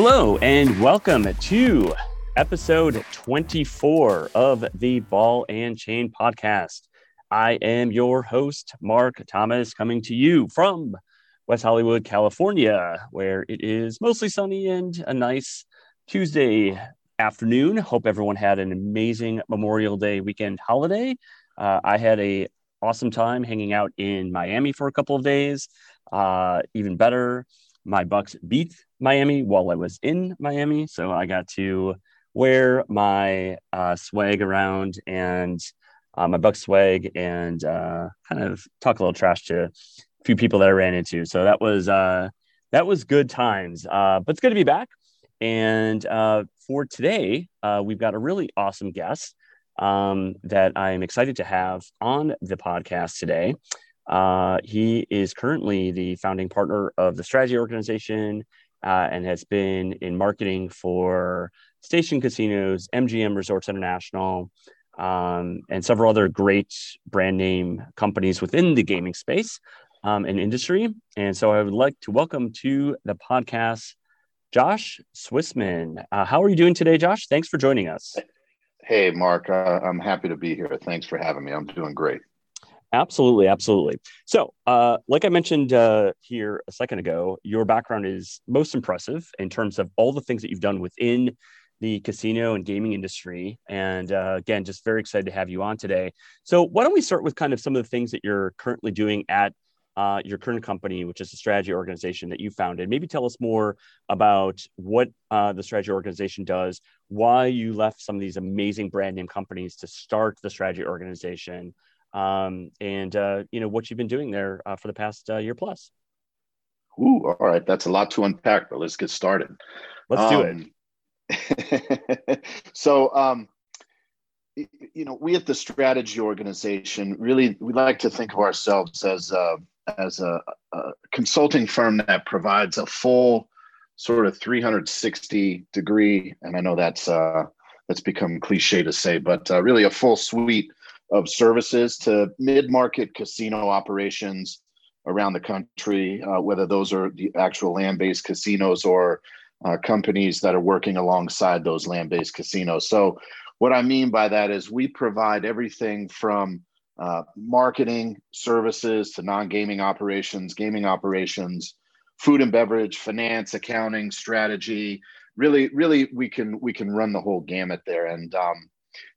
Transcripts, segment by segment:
Hello, and welcome to episode 24 of the Ball and Chain podcast. I am your host, Mark Thomas, coming to you from West Hollywood, California, where it is mostly sunny and a nice Tuesday afternoon. Hope everyone had an amazing Memorial Day weekend holiday. Uh, I had a awesome time hanging out in Miami for a couple of days. Uh, even better, my Bucks beat Miami while I was in Miami, so I got to wear my uh, swag around and uh, my Bucks swag and uh, kind of talk a little trash to a few people that I ran into. So that was uh, that was good times. Uh, but it's good to be back. And uh, for today, we've got a really awesome guest um, that I'm excited to have on the podcast today. Uh, he is currently the founding partner of the strategy organization uh, and has been in marketing for Station Casinos, MGM Resorts International, um, and several other great brand name companies within the gaming space um, and industry. And so I would like to welcome to the podcast Josh Swissman. Uh, how are you doing today, Josh? Thanks for joining us. Hey, Mark. Uh, I'm happy to be here. Thanks for having me. I'm doing great. Absolutely, absolutely. So, uh, like I mentioned uh, here a second ago, your background is most impressive in terms of all the things that you've done within the casino and gaming industry. And uh, again, just very excited to have you on today. So, why don't we start with kind of some of the things that you're currently doing at uh, your current company, which is a strategy organization that you founded. Maybe tell us more about what uh, the strategy organization does, why you left some of these amazing brand name companies to start the strategy organization, um, and uh, you know what you've been doing there uh, for the past uh, year plus. Ooh, all right, that's a lot to unpack, but let's get started. Let's um, do it. Um, so, um, you know, we at the strategy organization really we like to think of ourselves as uh, as a, a, consulting firm that provides a full sort of 360 degree, and I know that's uh, that's become cliche to say, but uh, really a full suite of services to mid-market casino operations around the country, uh, whether those are the actual land-based casinos or uh, companies that are working alongside those land-based casinos. So, what I mean by that is we provide everything from uh, marketing services to non-gaming operations, gaming operations, food and beverage, finance, accounting, strategy. Really, really, we can we can run the whole gamut there, and um,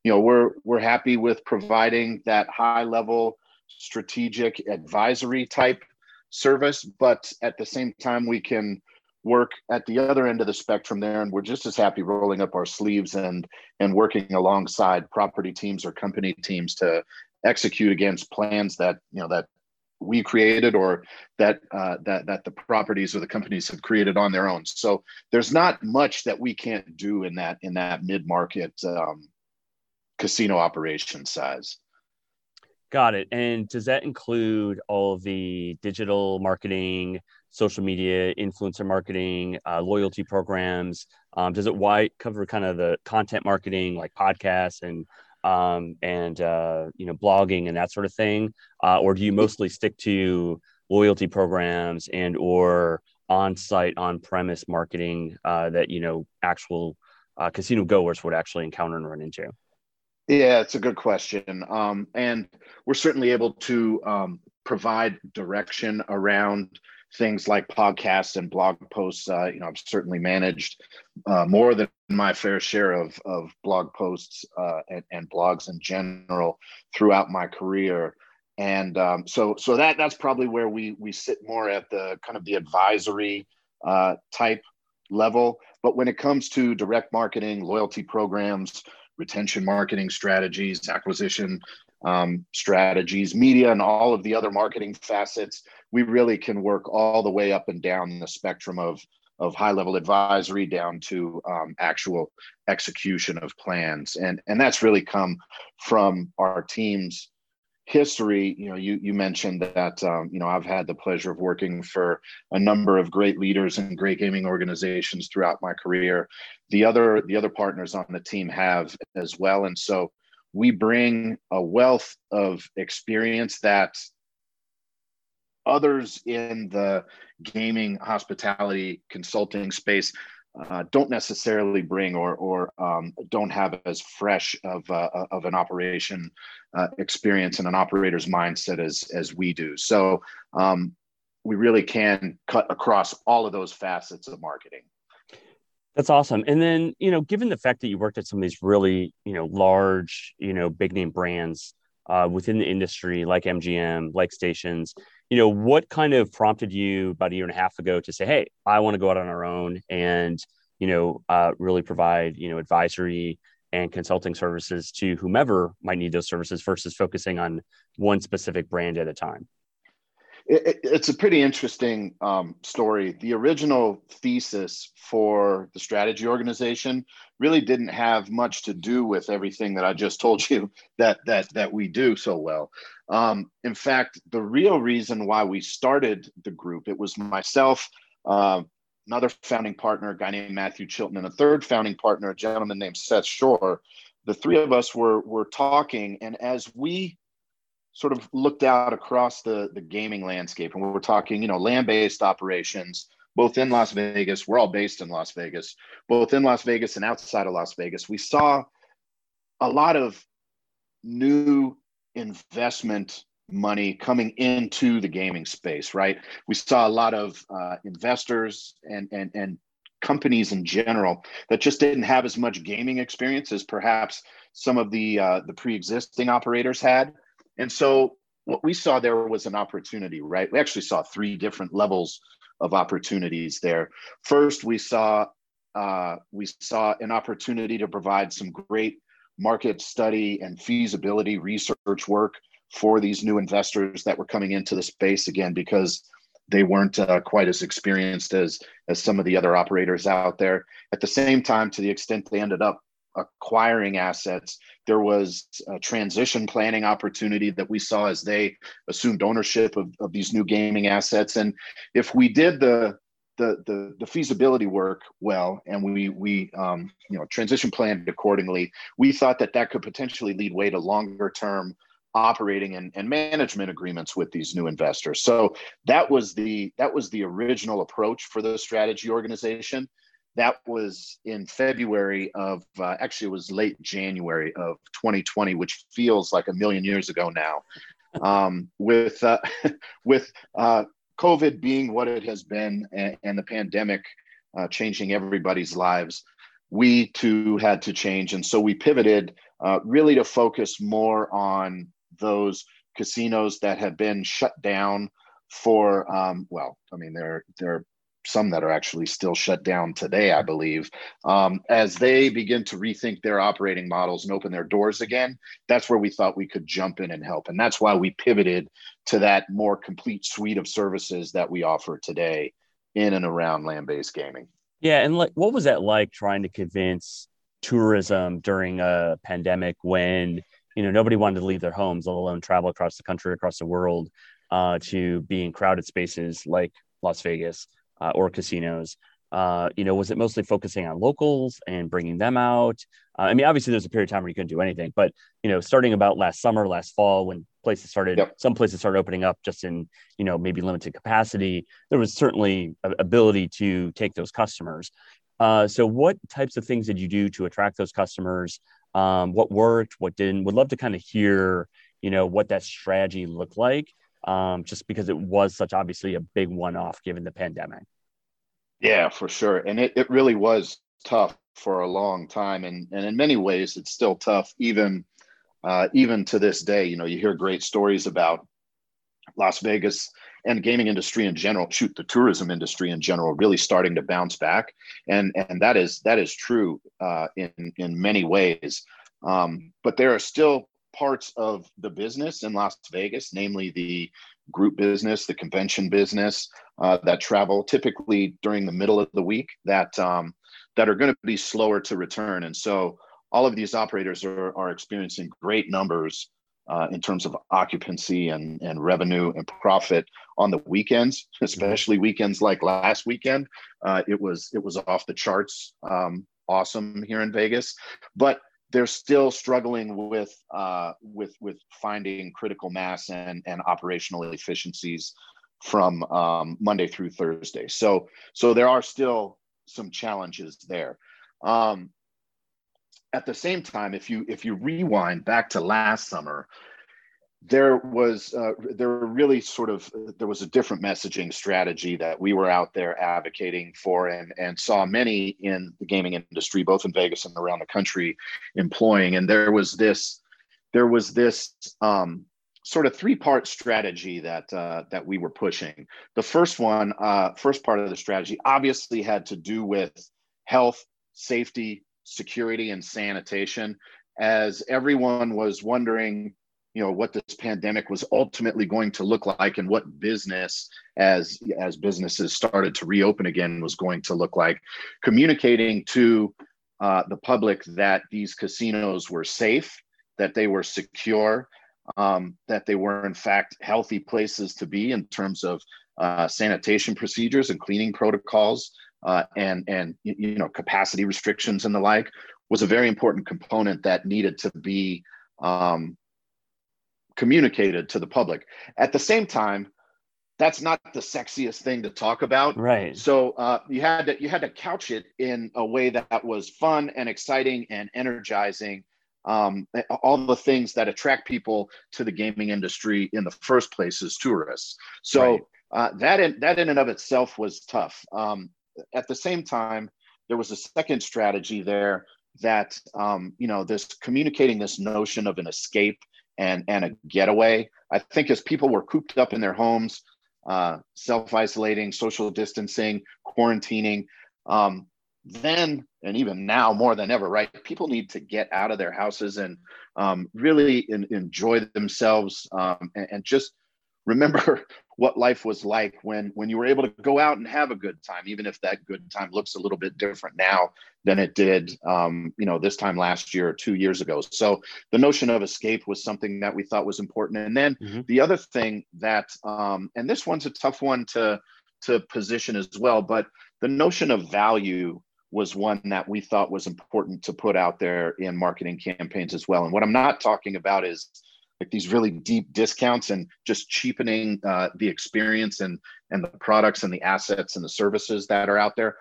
you know we're we're happy with providing that high level strategic advisory type service, but at the same time we can work at the other end of the spectrum there and we're just as happy rolling up our sleeves and and working alongside property teams or company teams to execute against plans that you know that we created or that uh, that that the properties or the companies have created on their own. So there's not much that we can't do in that in that mid market um, casino operation size. Got it. And does that include all of the digital marketing, social media, influencer marketing, uh, loyalty programs? Um, does it wide cover kind of the content marketing like podcasts and um, and uh, you know blogging and that sort of thing, uh, or do you mostly stick to loyalty programs and or on-site, on-premise marketing uh, that you know actual uh, casino goers would actually encounter and run into? Yeah, it's a good question, um, and we're certainly able to um, provide direction around things like podcasts and blog posts. Uh, you know, I've certainly managed uh, more than my fair share of of blog posts uh, and, and, blogs in general throughout my career. And um, so, so that that's probably where we we sit more at the kind of the advisory uh, type level. But when it comes to direct marketing, loyalty programs, retention marketing strategies, acquisition um, strategies, media, and all of the other marketing facets, we really can work all the way up and down the spectrum of of high level advisory down to um, actual execution of plans. And and that's really come from our team's history you know you you mentioned that um, you know i've had the pleasure of working for a number of great leaders and great gaming organizations throughout my career. The other the other partners on the team have as well. And so we bring a wealth of experience that others in the gaming hospitality consulting space uh, don't necessarily bring or or um, don't have as fresh of uh, of an operation uh, experience and an operator's mindset as as we do. So um, we really can cut across all of those facets of marketing. That's awesome. And then you know, given the fact that you worked at some of these really you know large you know big name brands uh, within the industry like MGM, like stations, you know, what kind of prompted you about a year and a half ago to say, hey, I want to go out on our own and, you know, uh, really provide, you know, advisory and consulting services to whomever might need those services versus focusing on one specific brand at a time? It, it's a pretty interesting um, story. The original thesis for the strategy organization really didn't have much to do with everything that I just told you that that that we do so well. Um, in fact, the real reason why we started the group it was myself, uh, another founding partner, a guy named Matthew Chilton, and a third founding partner, a gentleman named Seth Schorr. The three of us were were talking, and as we sort of looked out across the the gaming landscape. And we're talking you know land-based operations both in las vegas we're all based in las vegas both in las vegas and outside of las vegas we saw a lot of new investment money coming into the gaming space right? We saw a lot of uh, investors and and and companies in general that just didn't have as much gaming experience as perhaps some of the uh, the pre-existing operators had and so what we saw there was an opportunity, right? We actually saw three different levels of opportunities there. First, we saw uh, we saw an opportunity to provide some great market study and feasibility research work for these new investors that were coming into the space again because they weren't uh, quite as experienced as as some of the other operators out there. At the same time, to the extent they ended up acquiring assets. There was a transition planning opportunity that we saw as they assumed ownership of, of these new gaming assets. And if we did the the, the, the feasibility work well and we we um, you know transition planned accordingly we thought that that could potentially lead way to longer term operating and, and management agreements with these new investors so that was the that was the original approach for the strategy organization that was in February of uh, actually it was late January of 2020, which feels like a million years ago now. Um, with uh, with uh, COVID being what it has been and, and the pandemic uh, changing everybody's lives, we too had to change, and so we pivoted uh, really to focus more on those casinos that have been shut down for um, well, I mean they're they're some that are actually still shut down today, I believe. Um, as they begin to rethink their operating models and open their doors again, that's where we thought we could jump in and help. And that's why we pivoted to that more complete suite of services that we offer today in and around land based gaming. Yeah. And like, what was that like trying to convince tourism during a pandemic when, you know, nobody wanted to leave their homes, let alone travel across the country, across the world, uh, to be in crowded spaces like Las Vegas? Uh, or casinos? Uh, you know, was it mostly focusing on locals and bringing them out? Uh, I mean, obviously, there's a period of time where you couldn't do anything, but you know, starting about last summer, last fall, when places started, yep. some places started opening up just in you know maybe limited capacity. There was certainly ability to take those customers. Uh, so, what types of things did you do to attract those customers? Um, what worked? What didn't? Would love to kind of hear, you know, what that strategy looked like um, just because it was such obviously a big one off given the pandemic. Yeah, for sure. And it, it really was tough for a long time. And, and in many ways, it's still tough, even, uh, even to this day. You know, you hear great stories about Las Vegas and gaming industry in general, shoot, the tourism industry in general, really starting to bounce back. And, and that is, that is true uh, in, in many ways. Um, but there are still parts of the business in Las Vegas, namely the group business, the convention business uh, that travel typically during the middle of the week that um, that are going to be slower to return. And so all of these operators are, are experiencing great numbers uh, in terms of occupancy and, and revenue and profit on the weekends, especially weekends like last weekend. Uh, it was it was off the charts, um, awesome here in Vegas. But they're still struggling with uh, with with finding critical mass and and operational efficiencies from um, Monday through Thursday. So so there are still some challenges there. Um, at the same time, if you if you rewind back to last summer, there was uh, there really sort of there was a different messaging strategy that we were out there advocating for and and saw many in the gaming industry both in Vegas and around the country employing. And there was this there was this um, sort of three part strategy that uh, that we were pushing. The first one uh, first part of the strategy obviously had to do with health safety security and sanitation. As everyone was wondering you know what this pandemic was ultimately going to look like and what business as as businesses started to reopen again was going to look like. Communicating to uh, the public that these casinos were safe that they were secure um, that they were in fact healthy places to be in terms of uh, sanitation procedures and cleaning protocols uh, and and you know capacity restrictions and the like was a very important component that needed to be um, communicated to the public. At the same time, that's not the sexiest thing to talk about. Right. So uh, you had to you had to couch it in a way that was fun and exciting and energizing. Um, all the things that attract people to the gaming industry in the first place as tourists. So right. uh, that in, that in and of itself was tough. Um, at the same time, there was a second strategy there that um, you know this communicating this notion of an escape and and a getaway. I think as people were cooped up in their homes, uh, self isolating, social distancing, quarantining, um, then and even now more than ever, right? People need to get out of their houses and um, really in, enjoy themselves um, and, and, just remember what life was like when when you were able to go out and have a good time even if that good time looks a little bit different now than it did um, you know this time last year or two years ago. So the notion of escape was something that we thought was important. And then mm-hmm. the other thing that um, and this one's a tough one to to position as well but the notion of value was one that we thought was important to put out there in marketing campaigns as well. And what i'm not talking about is like these really deep discounts and just cheapening uh, the experience and and the products and the assets and the services that are out there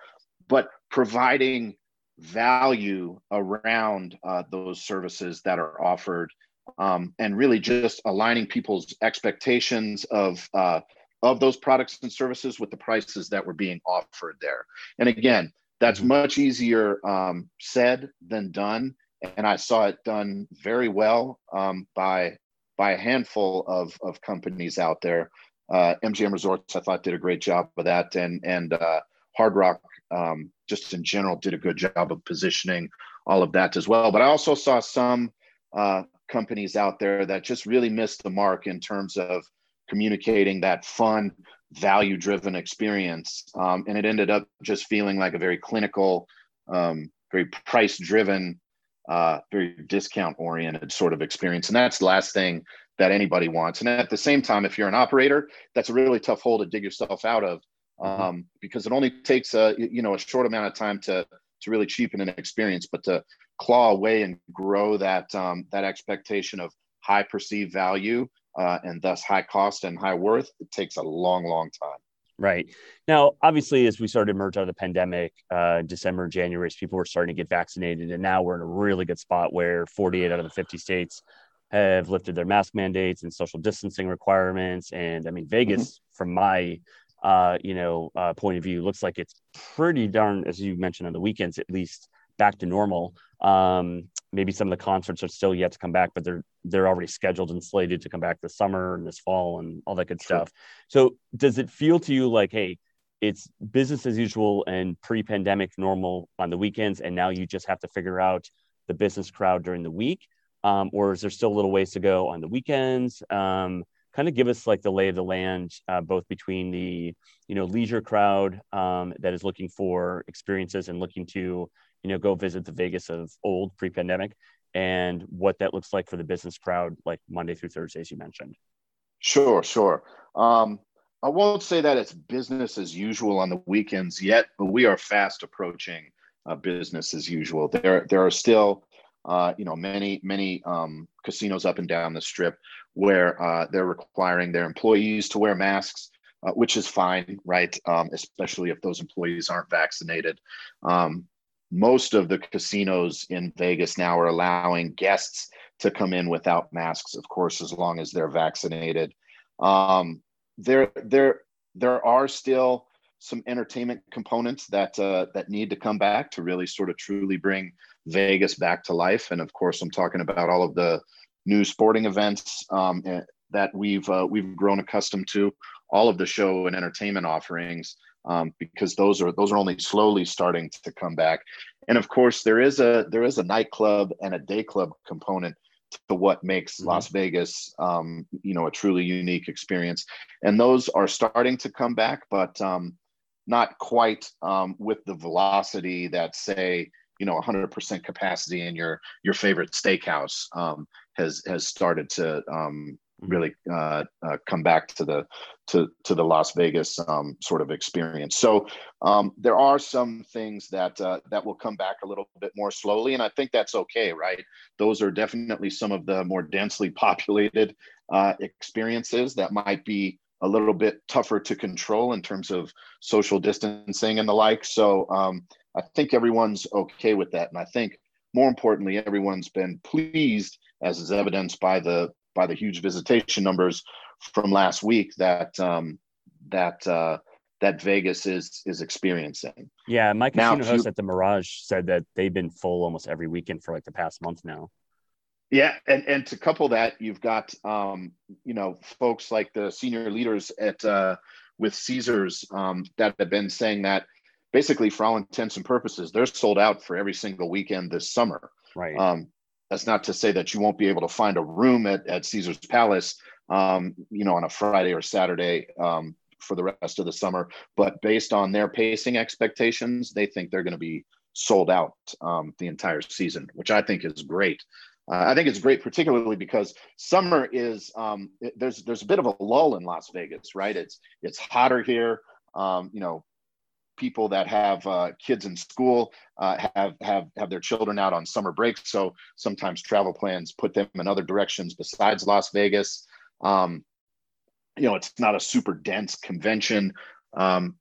but providing value around uh, those services that are offered um, and really just aligning people's expectations of uh, of those products and services with the prices that were being offered there and again that's mm-hmm. much easier um, said than done and I saw it done very well um, by by a handful of, of companies out there. Uh, MGM Resorts, I thought, did a great job of that, and and uh, Hard Rock, um, just in general, did a good job of positioning all of that as well. But I also saw some uh, companies out there that just really missed the mark in terms of communicating that fun, value-driven experience, um, and it ended up just feeling like a very clinical, um, very price-driven uh, very discount oriented sort of experience. And that's the last thing that anybody wants. And at the same time, if you're an operator, that's a really tough hole to dig yourself out of mm-hmm. um, because it only takes a, you know, a short amount of time to, to really cheapen an experience, but to claw away and grow that, um, that expectation of high perceived value uh, and thus high cost and high worth, it takes a long, long time. Right. Now, obviously, as we started to emerge out of the pandemic, uh, December, January, as people were starting to get vaccinated. And now we're in a really good spot where 48 out of the 50 states have lifted their mask mandates and social distancing requirements. And I mean, Vegas, mm-hmm. from my uh, you know, uh, point of view, looks like it's pretty darn, as you mentioned on the weekends, at least back to normal. Um, maybe some of the concerts are still yet to come back, but they're they're already scheduled and slated to come back this summer and this fall and all that good sure. stuff. So does it feel to you like, hey, it's business as usual and pre-pandemic normal on the weekends, and now you just have to figure out the business crowd during the week, um, or is there still a little ways to go on the weekends? Um, kind of give us like the lay of the land, uh, both between the you know leisure crowd um, that is looking for experiences and looking to you know go visit the Vegas of old pre-pandemic, and what that looks like for the business crowd, like Monday through Thursday, as you mentioned. Sure, sure. Um, I won't say that it's business as usual on the weekends yet, but we are fast approaching uh, business as usual. There, there are still, uh, you know, many, many um, casinos up and down the strip where uh, they're requiring their employees to wear masks. uh, which is fine, right? Um, especially if those employees aren't vaccinated. Um, most of the casinos in Vegas now are allowing guests to come in without masks, of course, as long as they're vaccinated. Um, there, there, there are still some entertainment components that uh, that need to come back to really sort of truly bring Vegas back to life. And of course, I'm talking about all of the new sporting events um, eh, that we've uh, we've grown accustomed to, all of the show and entertainment offerings, um, because those are those are only slowly starting to come back. And of course, there is a there is a nightclub and a day club component to what makes mm-hmm. Las Vegas, um, you know, a truly unique experience. And those are starting to come back, but um, not quite um, with the velocity that, say, you know 100% capacity in your your favorite steakhouse um, has has started to um. Really uh, uh, come back to the to to the Las Vegas um, sort of experience. So um, there are some things that uh, that will come back a little bit more slowly, and I think that's okay, right? Those are definitely some of the more densely populated uh, experiences that might be a little bit tougher to control in terms of social distancing and the like. So um, I think everyone's okay with that, and I think more importantly, everyone's been pleased, as is evidenced by the by the huge visitation numbers from last week that um, that uh, that Vegas is is experiencing. Yeah, my casino now, host you, at the Mirage said that they've been full almost every weekend for like the past month now. Yeah, and and to couple that, you've got um, you know folks like the senior leaders at uh, with Caesars um, that have been saying that basically for all intents and purposes they're sold out for every single weekend this summer right um, that's not to say that you won't be able to find a room at, at caesar's palace um, you know on a friday or saturday um, for the rest of the summer but based on their pacing expectations they think they're going to be sold out um, the entire season which i think is great uh, I think it's great, particularly because summer is um, it, there's there's a bit of a lull in Las Vegas, right? It's it's hotter here. Um, you know, people that have uh, kids in school uh, have have have their children out on summer break. So sometimes travel plans put them in other directions besides Las Vegas. Um, you know, it's not a super dense convention um,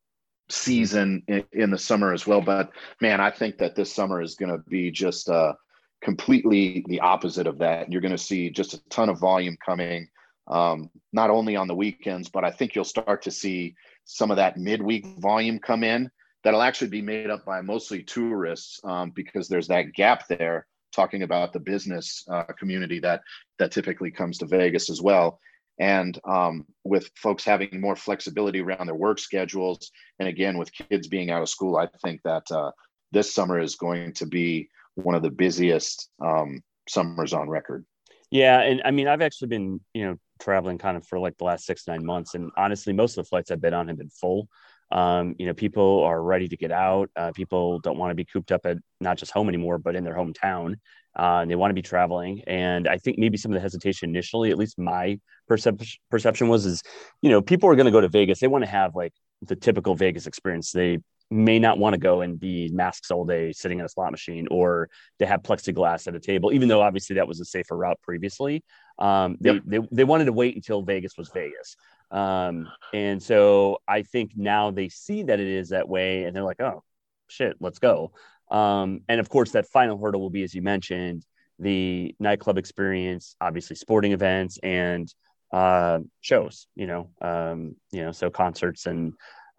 season in, in, the summer as well. But man, I think that this summer is going to be just uh, completely the opposite of that. You're going to see just a ton of volume coming. Um, not only on the weekends, but I think you'll start to see some of that midweek volume come in that'll actually be made up by mostly tourists um, because there's that gap there talking about the business uh, community that that typically comes to Vegas as well. And um, with folks having more flexibility around their work schedules, and again with kids being out of school, I think that uh, this summer is going to be one of the busiest um, summers on record. Yeah, and I mean, I've actually been, you know, traveling kind of for like the last six nine months, and honestly, most of the flights I've been on have been full. Um, you know, people are ready to get out. Uh, people don't want to be cooped up at not just home anymore, but in their hometown. Uh, and they want to be traveling. And I think maybe some of the hesitation initially, at least my perception perception was, is you know, people are going to go to Vegas. They want to have like the typical Vegas experience. They may not want to go and be masks all day sitting in a slot machine or to have plexiglass at a table, even though obviously that was a safer route previously. Um, they, yep. they, they wanted to wait until Vegas was Vegas. Um, and so I think now they see that it is that way and they're like, oh, shit, let's go. Um, and of course, that final hurdle will be, as you mentioned, the nightclub experience, obviously sporting events and uh, shows, you know, um, you know, so concerts and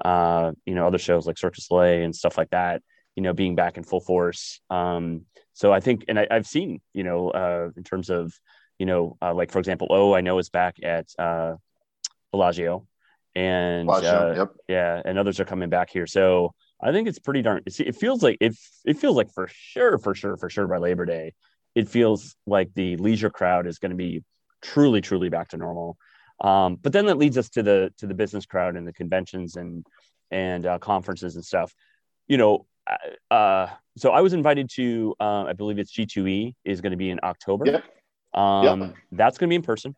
uh, you know, other shows like du Soleil and stuff like that, you know, being back in full force. Um, so I think, and I, have seen, you know, uh, in terms of, you know, uh, like for example, oh, I know is back at uh, Bellagio, and Bellagio, uh, yep. yeah, and others are coming back here. So I think it's pretty darn. It feels like it. It feels like for sure, for sure, for sure by Labor Day, it feels like the leisure crowd is going to be truly, truly back to normal. Um, but then that leads us to the to the business crowd and the conventions and and uh, conferences and stuff. You know, uh, so I was invited to, uh, I believe it's G2E is going to be in October. Yep. Um, yep. That's going to be in person.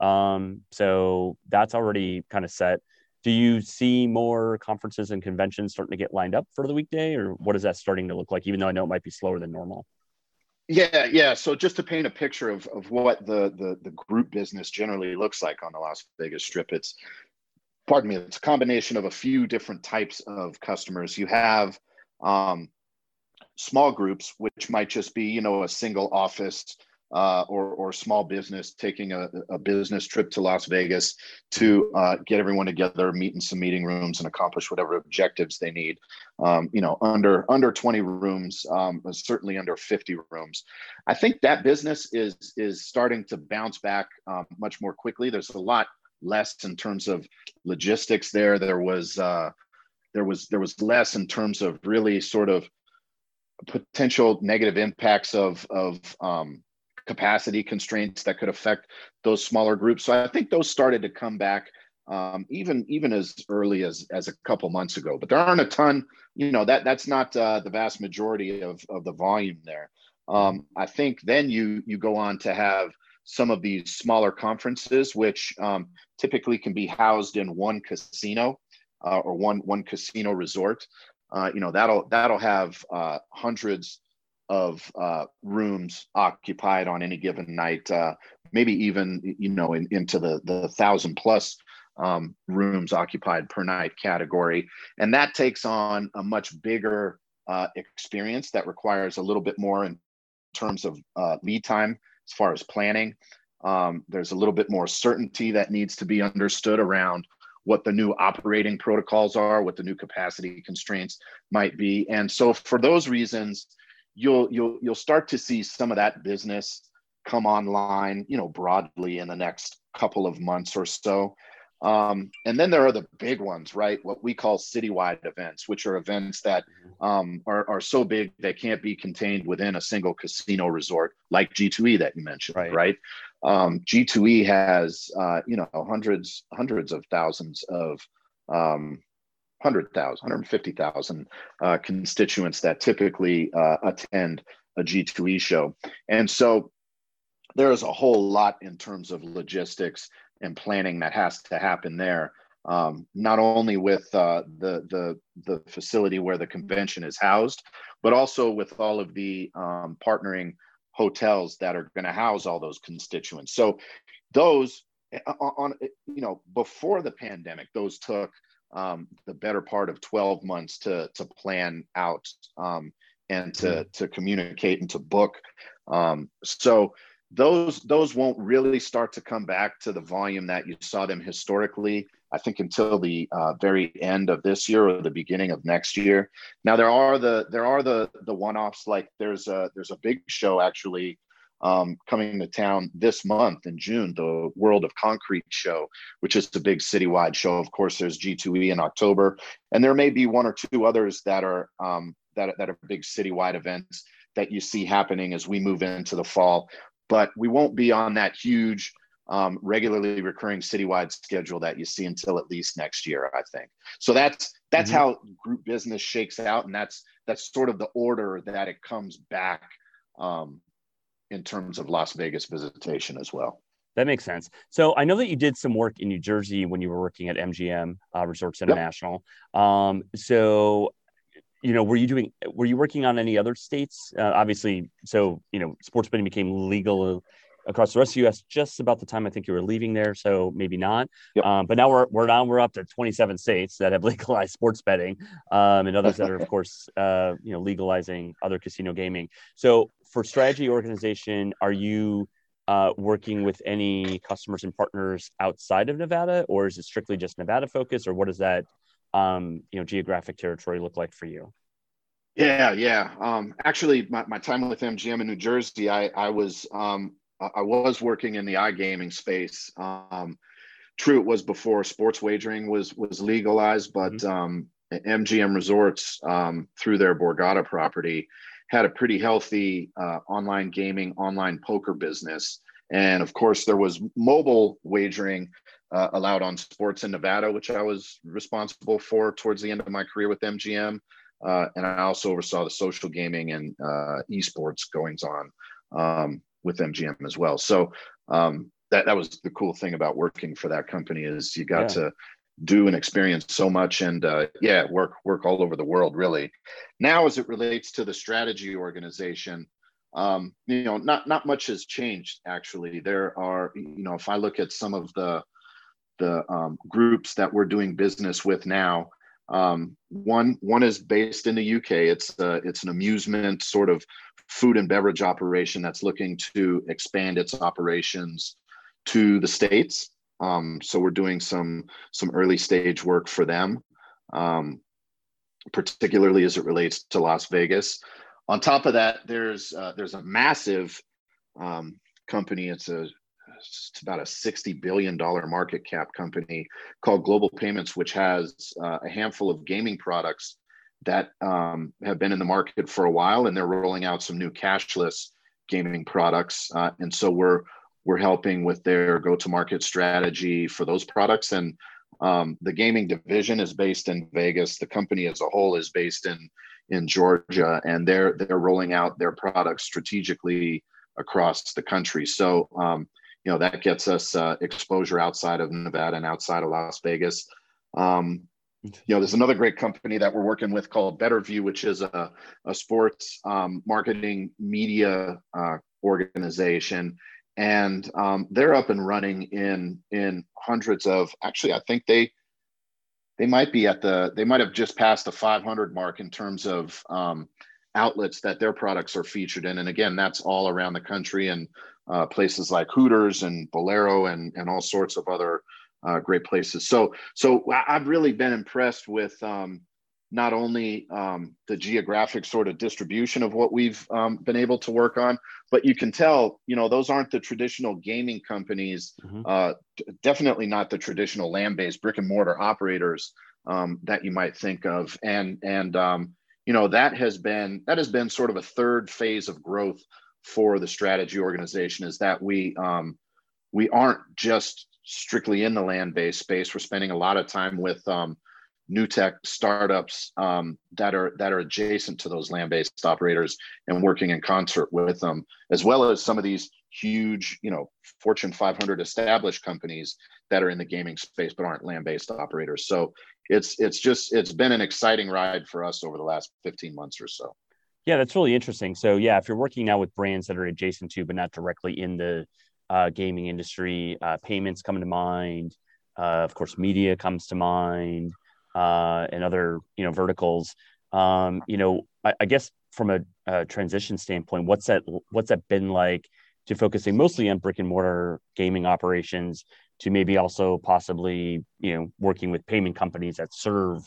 Um, so that's already kind of set. Do you see more conferences and conventions starting to get lined up for the weekday, or what is that starting to look like? Even though I know it might be slower than normal. Yeah, yeah. So just to paint a picture of, of what the, the the group business generally looks like on the Las Vegas Strip, it's pardon me, it's a combination of a few different types of customers. You have um, small groups, which might just be, you know, a single office uh, or, or small business taking a, a, business trip to Las Vegas to uh, get everyone together, meet in some meeting rooms, and accomplish whatever objectives they need. Um, you know, under under 20 rooms, um, certainly under 50 rooms. I think that business is is starting to bounce back um, much more quickly. There's a lot less in terms of logistics there. There was uh, there was there was less in terms of really sort of potential negative impacts of of um, capacity constraints that could affect those smaller groups. So I think those started to come back um, even even as early as as a couple months ago. But there aren't a ton. You know that that's not uh, the vast majority of of the volume there. Um, I think then you you go on to have some of these smaller conferences, which um, typically can be housed in one casino uh, or one one casino resort. Uh, you know that'll that'll have uh, hundreds of uh, rooms occupied on any given night, uh, maybe even you know in, into the the thousand plus um, rooms occupied per night category, and that takes on a much bigger uh, experience that requires a little bit more in terms of uh, lead time as far as planning. Um, there's a little bit more certainty that needs to be understood around what the new operating protocols are, what the new capacity constraints might be, and so for those reasons you'll you'll you'll start to see some of that business come online, you know, broadly in the next couple of months or so. Um, and then there are the big ones, right? What we call citywide events, which are events that um, are, are so big they can't be contained within a single casino resort, like G2E that you mentioned, right? right? Um, G2E has, uh, you know, hundreds, hundreds of thousands of um, 100,000, 150,000 uh, constituents that typically uh, attend a G2E show. And so there is a whole lot in terms of logistics and planning that has to happen there. Um, not only with uh, the, the, the facility where the convention is housed, but also with all of the um, partnering hotels that are going to house all those constituents. So those uh, on, you know, before the pandemic, those took um, the better part of 12 months to to plan out um, and to mm-hmm. to communicate and to book. Um, so those those won't really start to come back to the volume that you saw them historically. I think until the uh, very end of this year or the beginning of next year. Now there are the there are the the one offs like there's a there's a big show actually um, coming to town this month in June, the World of Concrete show, which is a big citywide show. Of course, there's G2E in October, and there may be one or two others that are um, that, that are big citywide events that you see happening as we move into the fall. But we won't be on that huge, um, regularly recurring citywide schedule that you see until at least next year, I think. So that's that's mm-hmm. how group business shakes out, and that's that's sort of the order that it comes back um, in terms of Las Vegas visitation as well. That makes sense. So I know that you did some work in New Jersey when you were working at MGM uh, Resorts International. Yep. Um, so, you know, were you doing? Were you working on any other states? Uh, obviously, so you know, sports betting became legal across the rest of the U.S. just about the time I think you were leaving there. So maybe not. Yep. Um, but now we're we're now we're up to 27 states that have legalized sports betting, um, and others that are of course uh, you know legalizing other casino gaming. So for strategy organization, are you uh, working with any customers and partners outside of Nevada, or is it strictly just Nevada focus, or what does that um, you know geographic territory look like for you? Yeah, yeah. Um, actually, my, my time with MGM in New Jersey, I, I was um, I was working in the iGaming space. Um, true, it was before sports wagering was was legalized, but mm-hmm. um, MGM Resorts um, through their Borgata property had a pretty healthy uh, online gaming, online poker business, and of course there was mobile wagering uh, allowed on sports in Nevada, which I was responsible for towards the end of my career with MGM. Uh, and I also oversaw the social gaming and uh, esports goings on. Um, with MGM as well. So um, that that was the cool thing about working for that company is you got yeah. to do and experience so much and uh, yeah work work all over the world really now as it relates to the strategy organization um, you know not not much has changed actually there are you know if i look at some of the the um, groups that we're doing business with now. Um, one one is based in the UK. It's uh, it's an amusement sort of food and beverage operation that's looking to expand its operations to the states. Um, so we're doing some some early stage work for them, um, particularly as it relates to Las Vegas. On top of that, there's uh, there's a massive um, company. It's a it's about a sixty billion dollar market cap company called Global Payments, which has uh, a handful of gaming products that um, have been in the market for a while, and they're rolling out some new cashless gaming products. Uh, and so we're we're helping with their go-to-market strategy for those products. And um, the gaming division is based in Vegas. The company as a whole is based in in Georgia, and they're they're rolling out their products strategically across the country. So um, you know that gets us uh, exposure outside of Nevada and outside of Las Vegas. Um, you know, there's another great company that we're working with called Better View, which is a, a sports um, marketing media uh, organization, and um, they're up and running in in hundreds of. Actually, I think they they might be at the they might have just passed the 500 mark in terms of um, outlets that their products are featured in, and again, that's all around the country and uh, places like Hooters and Bolero and and all sorts of other uh, great places. So so I've really been impressed with um, not only um, the geographic sort of distribution of what we've um, been able to work on, but you can tell, you know, those aren't the traditional gaming companies. Mm-hmm. Uh, definitely not the traditional land-based brick and mortar operators um, that you might think of, and and um, you know that has been that has been sort of a third phase of growth for the strategy organization is that we um, we aren't just strictly in the land-based space. We're spending a lot of time with um, new tech startups um, that are that are adjacent to those land-based operators and working in concert with them, as well as some of these huge, you know, Fortune 500 established companies that are in the gaming space but aren't land-based operators. So it's it's just it's been an exciting ride for us over the last 15 months or so. Yeah, that's really interesting. So yeah, if you're working now with brands that are adjacent to but not directly in the uh, gaming industry, uh, payments come to mind. Uh, of course, media comes to mind uh, and other you know verticals. Um, you know, I, I guess from a, a, transition standpoint, what's that what's that been like to focusing mostly on brick and mortar gaming operations to maybe also possibly you know working with payment companies that serve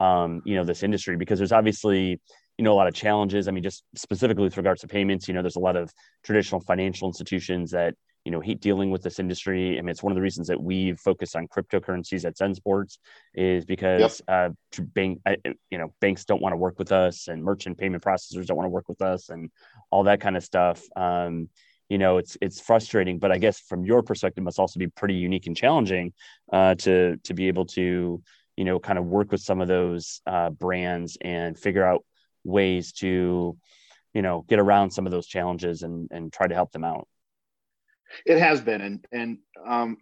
um, you know this industry because there's obviously you know a lot of challenges. I mean, just specifically with regards to payments, you know, there's a lot of traditional financial institutions that you know hate dealing with this industry. I mean, it's one of the reasons that we've focused on cryptocurrencies at ZenSports is because yep. uh, bank, you know, banks don't want to work with us, and merchant payment processors don't want to work with us, and all that kind of stuff. Um, you know, it's it's frustrating, but I guess from your perspective, must also be pretty unique and challenging uh, to to be able to you know kind of work with some of those uh, brands and figure out ways to you know get around some of those challenges and and try to help them out it has been, and and um,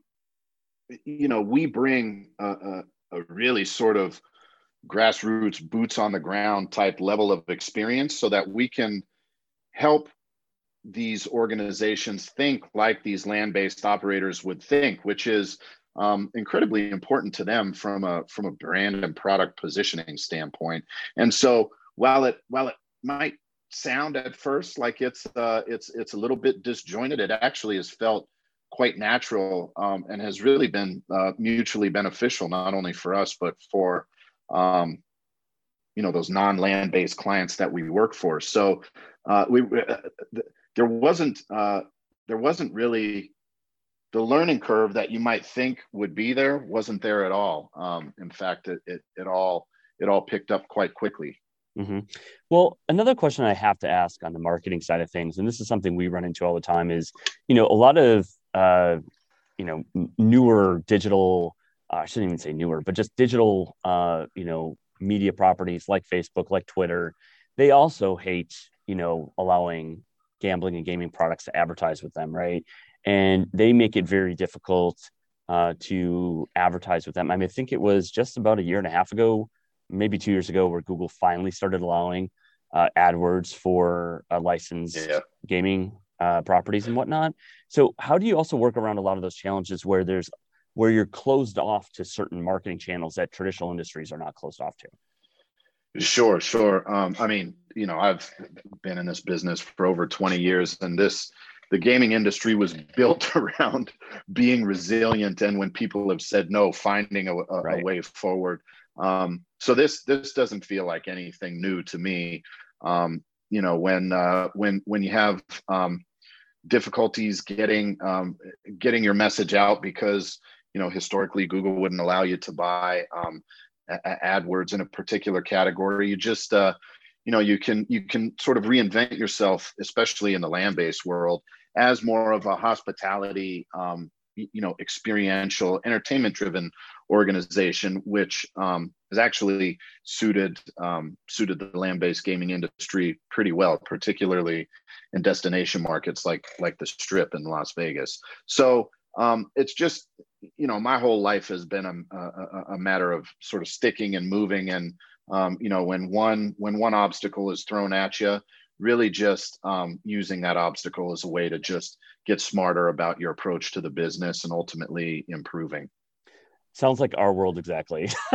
you know, we bring a, a, a really sort of grassroots, boots on the ground type level of experience, so that we can help these organizations think like these land-based operators would think, which is um, incredibly important to them from a from a brand and product positioning standpoint. And so, while it while it might sound at first like it's uh, it's it's a little bit disjointed. It actually has felt quite natural um, and has really been uh, mutually beneficial, not only for us but for um, you know those non-land based clients that we work for. So uh, we uh, there wasn't uh, there wasn't really the learning curve that you might think would be there wasn't there at all. Um, in fact, it, it, it all it all picked up quite quickly. Mm-hmm. Well, another question I have to ask on the marketing side of things, and this is something we run into all the time, is you know a lot of uh, you know newer digital, uh, I shouldn't even say newer, but just digital uh, you know media properties like Facebook, like Twitter, they also hate you know allowing gambling and gaming products to advertise with them, right? And they make it very difficult uh, to advertise with them. I mean, I think it was just about a year and a half ago maybe two years ago where Google finally started allowing uh, AdWords for uh, licensed yeah. gaming uh, properties and whatnot. So, how do you also work around a lot of those challenges where there's where you're closed off to certain marketing channels that traditional industries are not closed off to? Sure, sure. Um, I mean, you know, I've been in this business for over 20 years, and this the gaming industry was built around being resilient and when people have said no finding a, a, right. a way forward um, so this this doesn't feel like anything new to me um, you know when uh, when when you have um, difficulties getting um, getting your message out because you know historically google wouldn't allow you to buy um, AdWords in a particular category. You just, uh, you know, you can you can sort of reinvent yourself, especially in the land-based world, as more of a hospitality, um, you know, experiential, entertainment-driven organization, which um, is actually suited um, suited the land-based gaming industry pretty well, particularly in destination markets like like the Strip in Las Vegas. So um, it's just you know my whole life has been a, a, a matter of sort of sticking and moving and um, you know when one when one obstacle is thrown at you really just um, using that obstacle as a way to just get smarter about your approach to the business and ultimately improving. Sounds like our world exactly.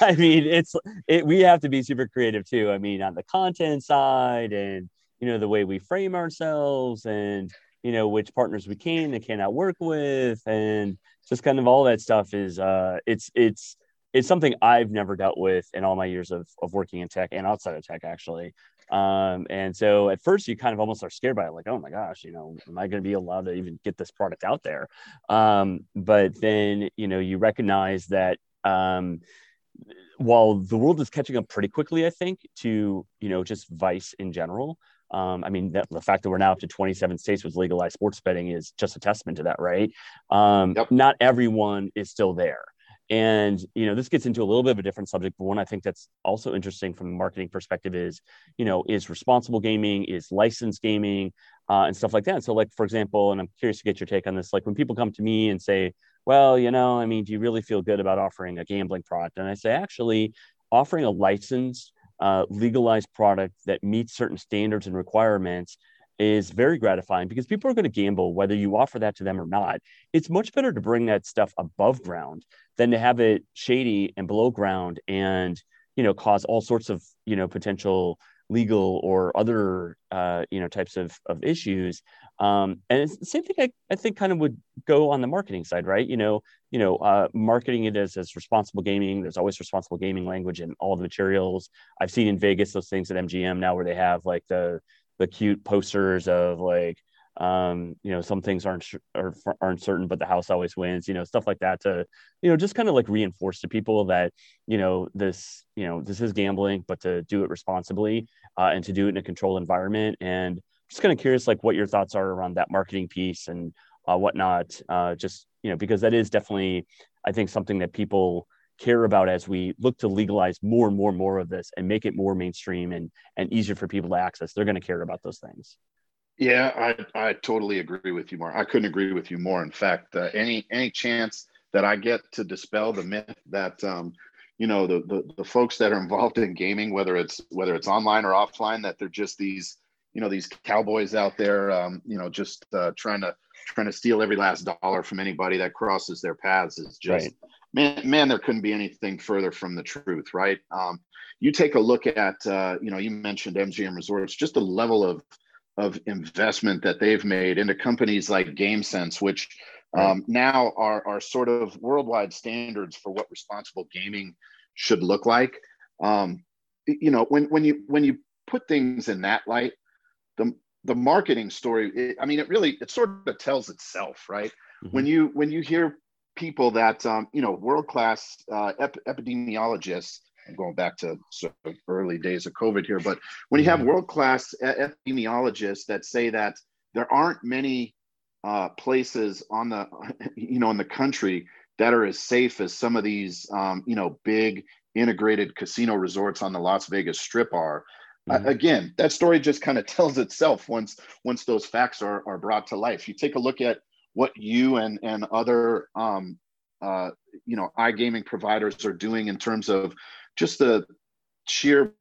I mean it's it, we have to be super creative too. I mean on the content side and you know the way we frame ourselves and you know which partners we can and cannot work with and just kind of all that stuff is uh it's it's it's something I've never dealt with in all my years of, of working in tech and outside of tech actually. Um, and so at first you kind of almost are scared by it, like, oh my gosh, you know, am I going to be allowed to even get this product out there? Um, but then, you know, you recognize that um, while the world is catching up pretty quickly, I think, to, you know, just vice in general, um, I mean, that, the fact that we're now up to 27 states with legalized sports betting is just a testament to that, right? Um, yep. Not everyone is still there. And you know, this gets into a little bit of a different subject, but one I think that's also interesting from a marketing perspective is, you know, is responsible gaming, is licensed gaming, uh, and stuff like that. So, like for example, and I'm curious to get your take on this. Like when people come to me and say, "Well, you know, I mean, do you really feel good about offering a gambling product?" And I say, actually, offering a licensed uh, legalized product that meets certain standards and requirements is very gratifying because people are going to gamble whether you offer that to them or not. It's much better to bring that stuff above ground than to have it shady and below ground and you know cause all sorts of you know potential legal or other uh, you know types of, of issues. Um, and it's the same thing I, I think kind of would go on the marketing side right? You know you know uh, marketing it as, as responsible gaming. There's always responsible gaming language in all the materials. I've seen in vegas those things at mgm now where they have like the the cute posters of like um you know some things aren't are, aren't certain but the house always wins you know stuff like that to you know just kind of like reinforce to people that you know this you know this is gambling but to do it responsibly uh, and to do it in a controlled environment. And just kind of curious like what your thoughts are around that marketing piece and uh, whatnot uh, just you know because that is definitely i think something that people care about as we look to legalize more and more and more of this and make it more mainstream and and easier for people to access they're going to care about those things yeah, I, I totally agree with you more. I couldn't agree with you more. In fact, uh, any any chance that I get to dispel the myth that um, you know the, the the folks that are involved in gaming, whether it's whether it's online or offline, that they're just these you know these cowboys out there, um, you know, just uh, trying to trying to steal every last dollar from anybody that crosses their paths is just right. Man, man. There couldn't be anything further from the truth, right? Um, you take a look at uh, you know you mentioned MGM Resorts, just the level of of investment that they've made into companies like GameSense, which um, now are, are sort of worldwide standards for what responsible gaming should look like. Um, you know, when when you when you put things in that light, the the marketing story, it, I mean, it really it sort of tells itself, right? Mm-hmm. When you when you hear people that um, you know world class uh, ep- epidemiologists I'm going back to sort of early days of COVID here, but when you have mm-hmm. world class epidemiologists that say that there aren't many uh, places on the, you know, in the country that are as safe as some of these, um, you know, big integrated casino resorts on the Las Vegas Strip are. Mm-hmm. Uh, again, that story just kind of tells itself once once those facts are are brought to life. You take a look at what you and and other um, uh, you know iGaming providers are doing in terms of just the sheer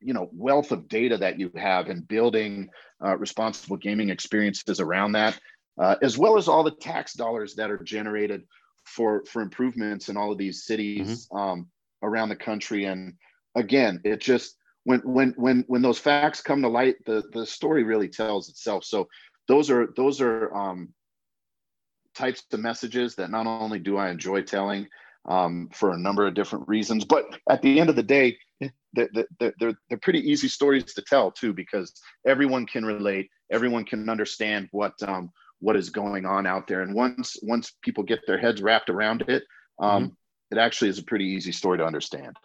you know wealth of data that you have and building uh, responsible gaming experiences around that uh, as well as all the tax dollars that are generated for for improvements in all of these cities mm-hmm. um, around the country. And again, it just when when when when those facts come to light, the the story really tells itself. So those are those are um, types of messages that not only do I enjoy telling um, for a number of different reasons, but at the end of the day, they're, they're, they're pretty easy stories to tell too, because everyone can relate, everyone can understand what um, what is going on out there, and once once people get their heads wrapped around it, um, mm-hmm. it actually is a pretty easy story to understand.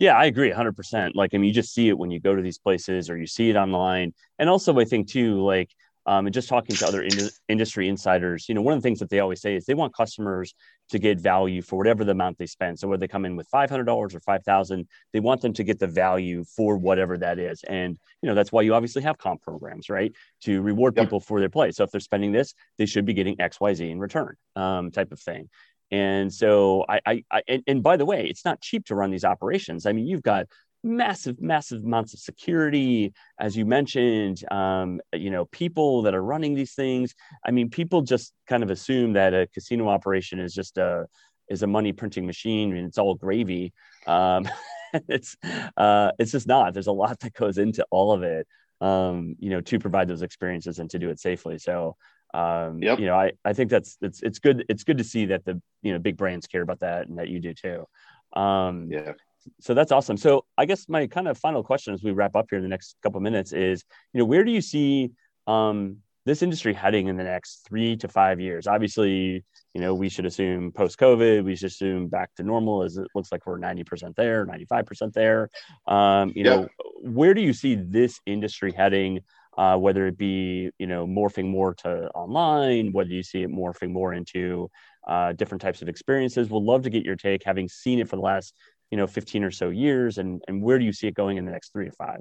Yeah, I agree 100%. Like, I mean, you just see it when you go to these places or you see it online. And also, I think, too, like, um, and just talking to other in- industry insiders, you know, one of the things that they always say is they want customers to get value for whatever the amount they spend. So whether they come in with five hundred dollars or five thousand, they want them to get the value for whatever that is. And you know, that's why you obviously have comp programs, right, to reward yep. people for their play. So if they're spending this, they should be getting X, Y, Z in return, um, type of thing. And so I, I, I and, and, by the way, it's not cheap to run these operations. I mean, you've got massive, massive amounts of security, as you mentioned. Um, you know, people that are running these things. I mean, people just kind of assume that a casino operation is just a is a money printing machine and it's all gravy. Um, it's uh, it's just not. There's a lot that goes into all of it. Um, you know, to provide those experiences and to do it safely. So, um, yep. you know, I, I think that's it's it's good it's good to see that the you know big brands care about that and that you do too. Um, yeah so that's awesome. So I guess my kind of final question as we wrap up here in the next couple minutes is, you know, where do you see um, this industry heading in the next three to five years? Obviously, you know, we should assume post COVID, we should assume back to normal as it looks like we're 90% there, 95% there. Um, you know, where do you see this industry heading? Uh, whether it be, you know, morphing more to online, whether you see it morphing more into uh, different types of experiences. We'd love to get your take, having seen it for the last you know 15 or so years and and where do you see it going in the next three to five?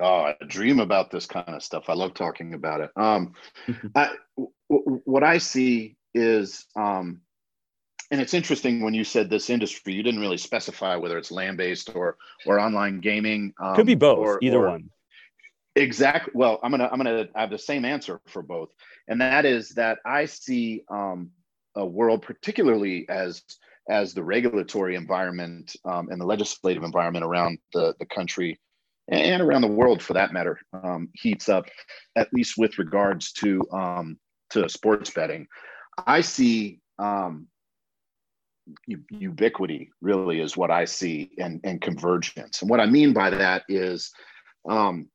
Oh i dream about this kind of stuff. I love talking about it. Um I, w- what i see is um and it's interesting when you said this industry you didn't really specify whether it's land-based or or online gaming um, could be both or, either or, one. Exactly well i'm gonna i'm gonna have the same answer for both. And that is that i see um a world particularly as as the regulatory environment um, and the legislative environment around the, the country and around the world for that matter um, heats up at least with regards to um, to sports betting. I see um, ubiquity really is what i see and, and convergence. And what i mean by that is um,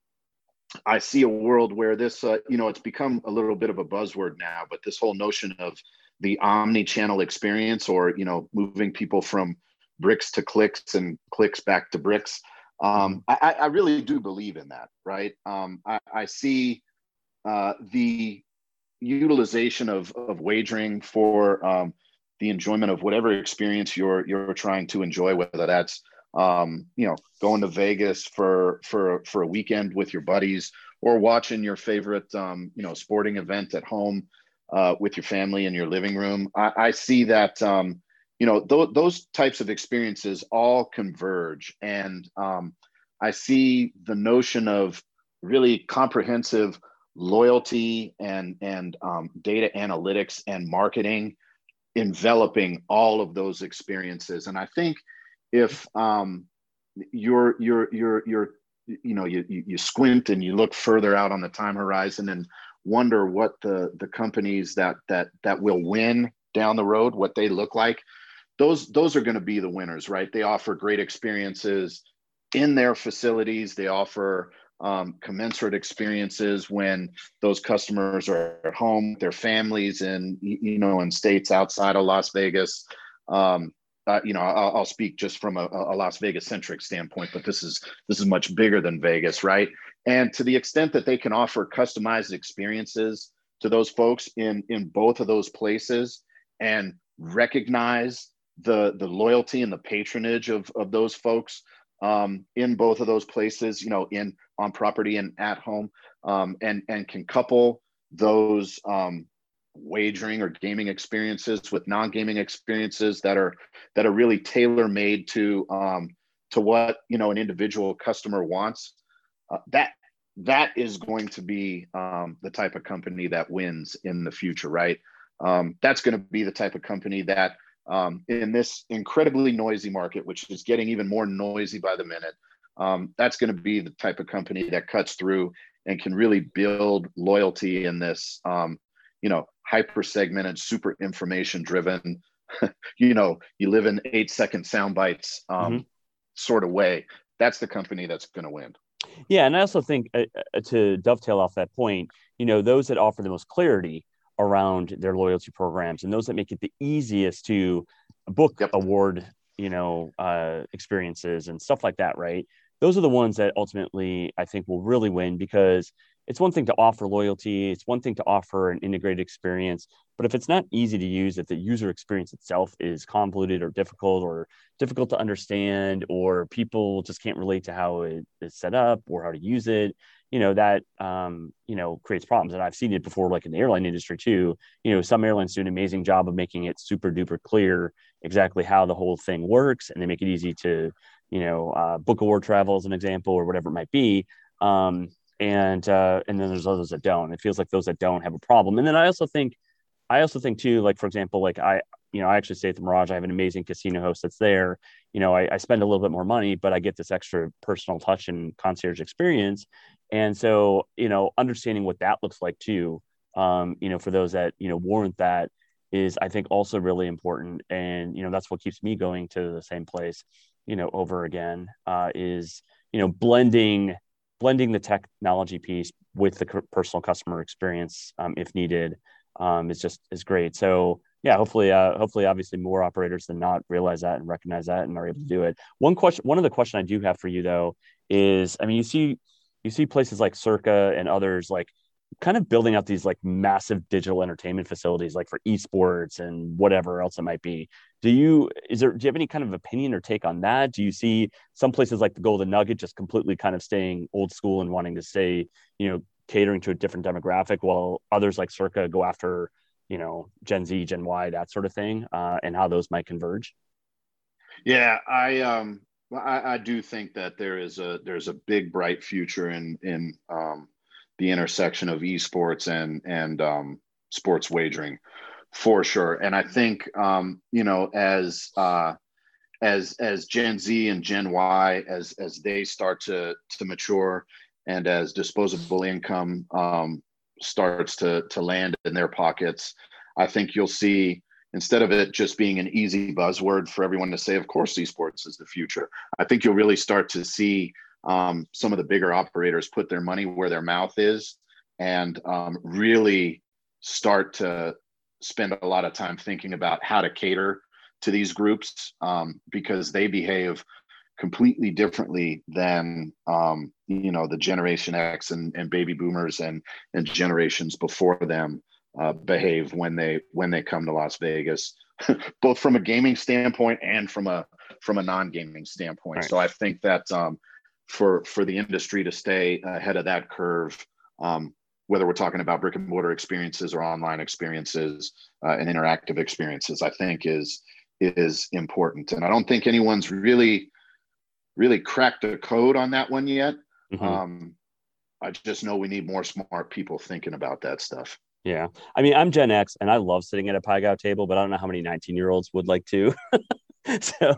i see a world where this uh, you know it's become a little bit of a buzzword now but this whole notion of the omni-channel experience or you know moving people from bricks to clicks and clicks back to bricks. Um, I, I, really do believe in that right? Um, I, I, see uh, the utilization of, of wagering for um, the enjoyment of whatever experience you're you're trying to enjoy whether that's um, you know going to vegas for for for a weekend with your buddies or watching your favorite um, you know sporting event at home uh, with your family in your living room. I, I see that um, you know th- those types of experiences all converge, and um, I see the notion of really comprehensive loyalty and and um, data analytics and marketing enveloping all of those experiences. And I think if um, you're you're you're you're you know you, you squint and you look further out on the time horizon and wonder what the the companies that that that will win down the road what they look like. Those those are going to be the winners right? They offer great experiences in their facilities. They offer um, commensurate experiences when those customers are at home with their families and you know in states outside of las vegas. Um, uh, you know, I'll, I'll, speak just from a, a Las Vegas centric standpoint, but this is this is much bigger than Vegas, right? And to the extent that they can offer customized experiences to those folks in in both of those places and recognize the the loyalty and the patronage of of those folks um, in both of those places, you know, in on property and at home, um, and and can couple those um, wagering or gaming experiences with non-gaming experiences that are that are really tailor made to um, to what you know an individual customer wants uh, that that is going to be um, the type of company that wins in the future, right? Um, that's going to be the type of company that, um, in this incredibly noisy market, which is getting even more noisy by the minute, um, that's going to be the type of company that cuts through and can really build loyalty in this, um, you know, hyper segmented, super information driven, you know, you live in eight second sound bites um, mm-hmm. sort of way. That's the company that's going to win. Yeah, and I also think uh, uh, to dovetail off that point, you know, those that offer the most clarity around their loyalty programs and those that make it the easiest to book yep. award, you know, uh, experiences and stuff like that, right? Those are the ones that ultimately I think will really win because it's one thing to offer loyalty, it's one thing to offer an integrated experience, but if it's not easy to use, if the user experience itself is convoluted or difficult or difficult to understand, or people just can't relate to how it is set up or how to use it, you know that um, you know creates problems. And i've seen it before like in the airline industry too you know some airlines do an amazing job of making it super duper clear exactly how the whole thing works and they make it easy to you know uh, book award travel as an example or whatever it might be. Um, and uh, and then there's others that don't. It feels like those that don't have a problem. And then I also think, I also think too, like for example, like I, you know, I actually stay at the Mirage. I have an amazing casino host that's there. You know, I, I spend a little bit more money, but I get this extra personal touch and concierge experience. And so, you know, understanding what that looks like too, um, you know, for those that you know warrant that is, I think, also really important. And you know, that's what keeps me going to the same place, you know, over again. Uh, is you know blending blending the technology piece with the personal customer experience um, if needed um, is just is great. So yeah hopefully uh, hopefully obviously more operators than not realize that and recognize that and are able to do it. One question one of the question i do have for you though is i mean you see you see places like circa and others like kind of building out these like massive digital entertainment facilities like for esports and whatever else it might be. Do you is there do you have any kind of opinion or take on that? Do you see some places like the golden nugget just completely kind of staying old school and wanting to stay you know catering to a different demographic while others like circa go after you know gen z gen y that sort of thing uh, and how those might converge? Yeah i um I, I do think that there is a there's a big bright future in in um, the intersection of esports and and um, sports wagering for sure. And I think um, you know as uh, as as Gen Z and Gen Y as as they start to to mature and as disposable income um, starts to to land in their pockets, I think you'll see instead of it just being an easy buzzword for everyone to say, of course, esports is the future. I think you'll really start to see um, some of the bigger operators put their money where their mouth is and um, really start to spend a lot of time thinking about how to cater to these groups um, because they behave completely differently than um, you know the generation x and, and baby boomers and and generations before them uh, behave when they when they come to las vegas both from a gaming standpoint and from a from a non-gaming standpoint right. so i think that um, for for the industry to stay ahead of that curve um, whether we're talking about brick and mortar experiences or online experiences uh, and interactive experiences i think is is important and i don't think anyone's really really cracked the code on that one yet mm-hmm. um, i just know we need more smart people thinking about that stuff yeah. I mean, I'm Gen X and I love sitting at a Gow table, but I don't know how many 19 year olds would like to. so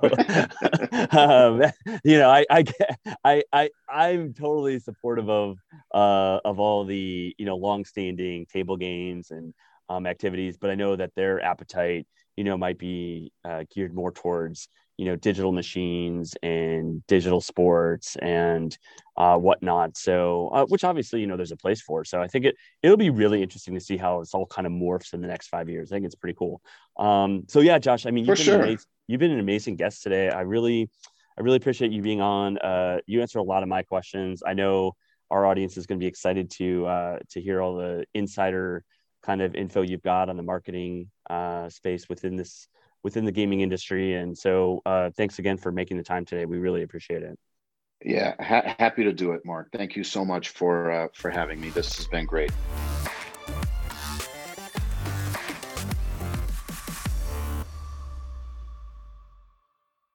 um, you know I, I i i i'm totally supportive of uh of all the you know long-standing table games and um, activities but i know that their appetite you know might be uh, geared more towards you know digital machines and digital sports and uh, whatnot so uh, which obviously you know there's a place for so i think it it'll be really interesting to see how it's all kind of morphs in the next five years i think it's pretty cool um, so yeah josh i mean for sure you've been an amazing guest today. I really, I really appreciate you being on. Uh, you answered a lot of my questions. I know our audience is going to be excited to uh, to hear all the insider kind of info you've got on the marketing uh, space within this within the gaming industry. And so, uh, thanks again for making the time today. We really appreciate it. Yeah, ha- happy to do it, Mark. Thank you so much for uh, for having me. This has been great.